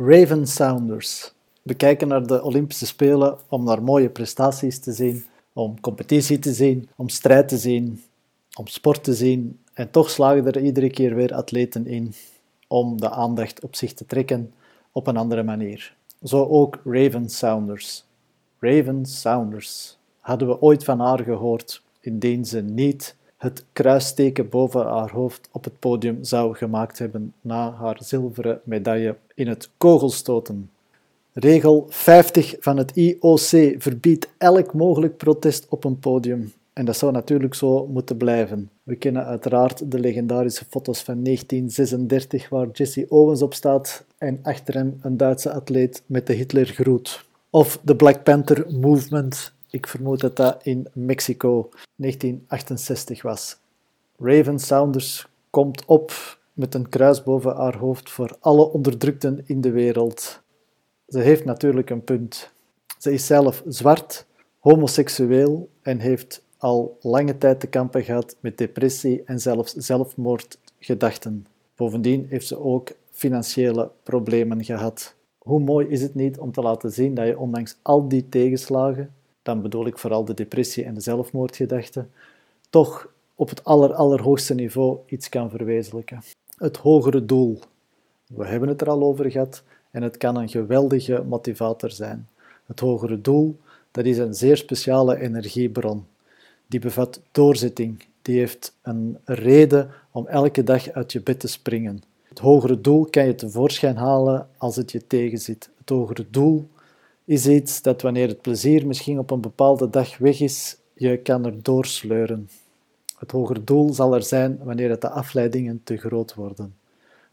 Raven Sounders. We kijken naar de Olympische Spelen om naar mooie prestaties te zien, om competitie te zien, om strijd te zien, om sport te zien. En toch slagen er iedere keer weer atleten in om de aandacht op zich te trekken op een andere manier. Zo ook Raven Sounders. Raven Sounders. Hadden we ooit van haar gehoord, indien ze niet het kruisteken boven haar hoofd op het podium zou gemaakt hebben na haar zilveren medaille in het kogelstoten. Regel 50 van het IOC verbiedt elk mogelijk protest op een podium. En dat zou natuurlijk zo moeten blijven. We kennen uiteraard de legendarische foto's van 1936 waar Jesse Owens op staat en achter hem een Duitse atleet met de Hitlergroet. Of de Black Panther Movement ik vermoed dat dat in Mexico 1968 was. Raven Saunders komt op met een kruis boven haar hoofd voor alle onderdrukten in de wereld. Ze heeft natuurlijk een punt. Ze is zelf zwart, homoseksueel en heeft al lange tijd te kampen gehad met depressie en zelfs zelfmoordgedachten. Bovendien heeft ze ook financiële problemen gehad. Hoe mooi is het niet om te laten zien dat je ondanks al die tegenslagen dan bedoel ik vooral de depressie en de zelfmoordgedachten, toch op het aller, allerhoogste niveau iets kan verwezenlijken. Het hogere doel. We hebben het er al over gehad en het kan een geweldige motivator zijn. Het hogere doel, dat is een zeer speciale energiebron. Die bevat doorzetting, die heeft een reden om elke dag uit je bed te springen. Het hogere doel kan je tevoorschijn halen als het je tegenzit. Het hogere doel is iets dat wanneer het plezier misschien op een bepaalde dag weg is, je kan er doorsleuren. Het hogere doel zal er zijn wanneer het de afleidingen te groot worden.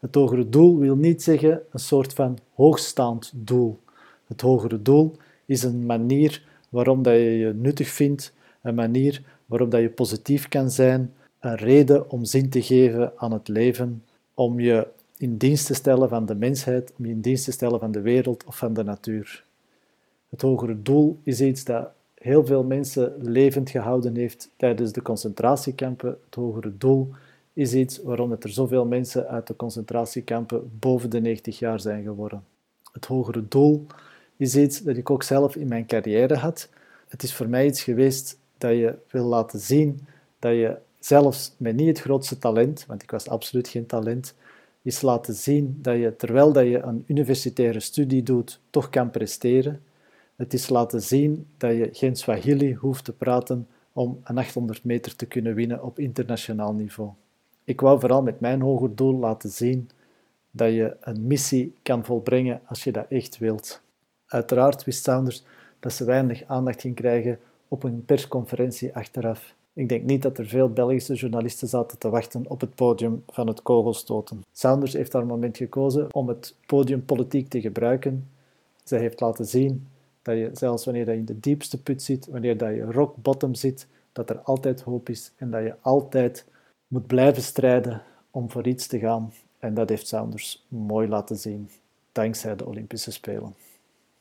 Het hogere doel wil niet zeggen een soort van hoogstaand doel. Het hogere doel is een manier waarom dat je je nuttig vindt, een manier waarop dat je positief kan zijn, een reden om zin te geven aan het leven, om je in dienst te stellen van de mensheid, om je in dienst te stellen van de wereld of van de natuur. Het hogere doel is iets dat heel veel mensen levend gehouden heeft tijdens de concentratiekampen. Het hogere doel is iets waarom er zoveel mensen uit de concentratiekampen boven de 90 jaar zijn geworden. Het hogere doel is iets dat ik ook zelf in mijn carrière had. Het is voor mij iets geweest dat je wil laten zien dat je zelfs met niet het grootste talent, want ik was absoluut geen talent, is laten zien dat je terwijl dat je een universitaire studie doet, toch kan presteren. Het is laten zien dat je geen Swahili hoeft te praten om een 800 meter te kunnen winnen op internationaal niveau. Ik wou vooral met mijn hoger doel laten zien dat je een missie kan volbrengen als je dat echt wilt. Uiteraard wist Saunders dat ze weinig aandacht ging krijgen op een persconferentie achteraf. Ik denk niet dat er veel Belgische journalisten zaten te wachten op het podium van het kogelstoten. Saunders heeft haar moment gekozen om het podium politiek te gebruiken. Zij heeft laten zien dat je zelfs wanneer je in de diepste put zit, wanneer dat je rock bottom zit, dat er altijd hoop is en dat je altijd moet blijven strijden om voor iets te gaan. En dat heeft Saunders mooi laten zien, dankzij de Olympische Spelen.